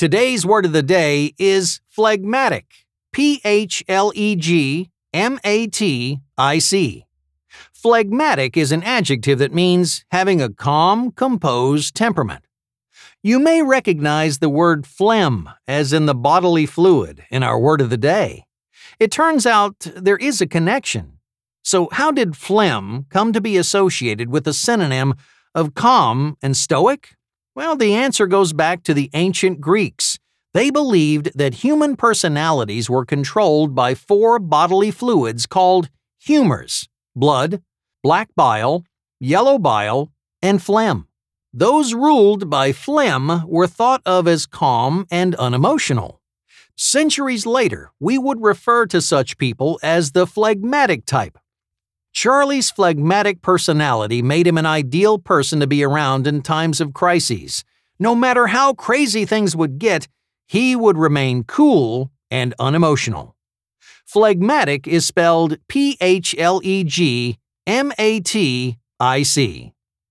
Today's word of the day is phlegmatic. P H L E G M A T I C. Phlegmatic is an adjective that means having a calm, composed temperament. You may recognize the word phlegm, as in the bodily fluid, in our word of the day. It turns out there is a connection. So, how did phlegm come to be associated with the synonym of calm and stoic? Well, the answer goes back to the ancient Greeks. They believed that human personalities were controlled by four bodily fluids called humors blood, black bile, yellow bile, and phlegm. Those ruled by phlegm were thought of as calm and unemotional. Centuries later, we would refer to such people as the phlegmatic type. Charlie's phlegmatic personality made him an ideal person to be around in times of crises. No matter how crazy things would get, he would remain cool and unemotional. Phlegmatic is spelled P H L E G M A T I C.